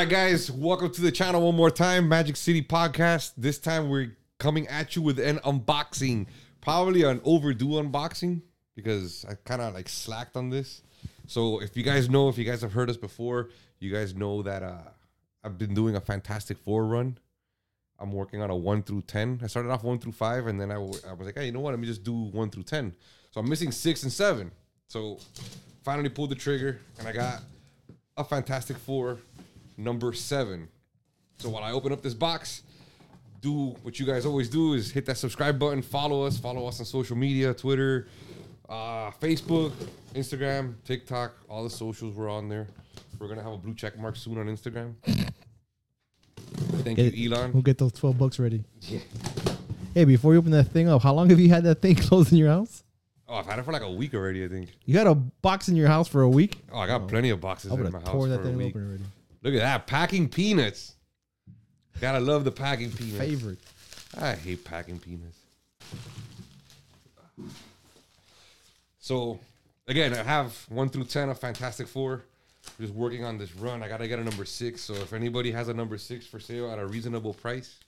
right, guys, welcome to the channel one more time, Magic City Podcast. This time we're coming at you with an unboxing, probably an overdue unboxing because I kind of like slacked on this. So if you guys know, if you guys have heard us before, you guys know that uh, I've been doing a Fantastic Four run. I'm working on a one through ten. I started off one through five, and then I, w- I was like, hey, you know what? Let me just do one through ten. So I'm missing six and seven. So finally pulled the trigger, and I got a Fantastic Four number seven. So while I open up this box, do what you guys always do is hit that subscribe button, follow us, follow us on social media, Twitter, uh, Facebook, Instagram, TikTok, all the socials we're on there. We're gonna have a blue check mark soon on Instagram. Thank Get you, it- Elon. We'll get those 12 bucks ready. Yeah. Hey, before you open that thing up, how long have you had that thing closed in your house? Oh, I've had it for like a week already, I think. You had a box in your house for a week? Oh, I got plenty of boxes I in my house tore for that a thing week. open already. Look at that, packing peanuts. Gotta love the packing peanuts. Favorite. I hate packing peanuts. So, again, I have one through ten of Fantastic Four. Just working on this run. I gotta get a number six. So, if anybody has a number six for sale at a reasonable price,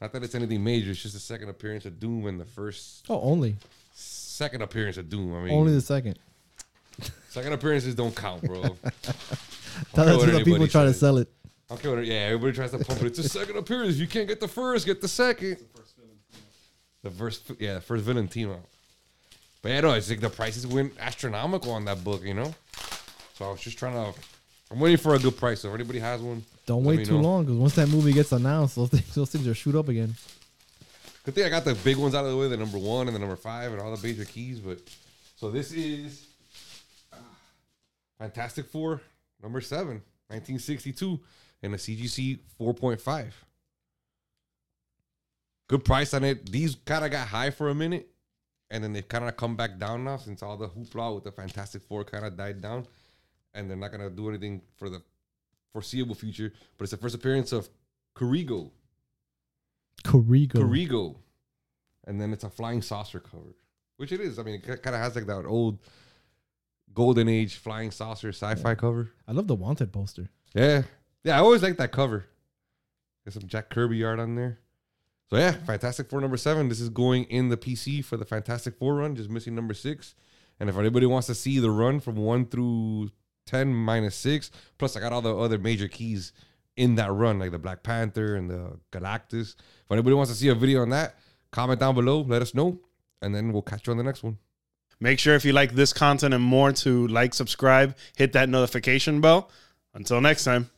not that it's anything major, it's just the second appearance of Doom and the first Oh, only. second appearance of Doom. I mean, Only the second. Second appearances don't count, bro. Tell that what to the people anybody trying to sell it. Okay, well, yeah, everybody tries to pump it. It's a second appearance. You can't get the first, get the second. The first, yeah, the first villain team up. But yeah, no, it's like the prices went astronomical on that book, you know. So I was just trying to. I'm waiting for a good price. So if anybody has one, Don't wait too know. long because once that movie gets announced, those things, those things are shoot up again. Good thing I got the big ones out of the way, the number one and the number five, and all the major keys. But so this is Fantastic Four number seven, 1962, and a CGC 4.5. Good price on it. These kind of got high for a minute, and then they've kind of come back down now since all the hoopla with the Fantastic Four kind of died down, and they're not gonna do anything for the foreseeable future. But it's the first appearance of Kurigo. Corrigo. Corrigo. And then it's a flying saucer cover, which it is. I mean, it kind of has like that old golden age flying saucer sci-fi cover. I love the Wanted poster. Yeah. Yeah, I always like that cover. There's some Jack Kirby art on there. So yeah, Fantastic Four number seven. This is going in the PC for the Fantastic Four run, just missing number six. And if anybody wants to see the run from one through ten minus six, plus I got all the other major keys in that run, like the Black Panther and the Galactus. If anybody wants to see a video on that, comment down below, let us know, and then we'll catch you on the next one. Make sure if you like this content and more to like, subscribe, hit that notification bell. Until next time.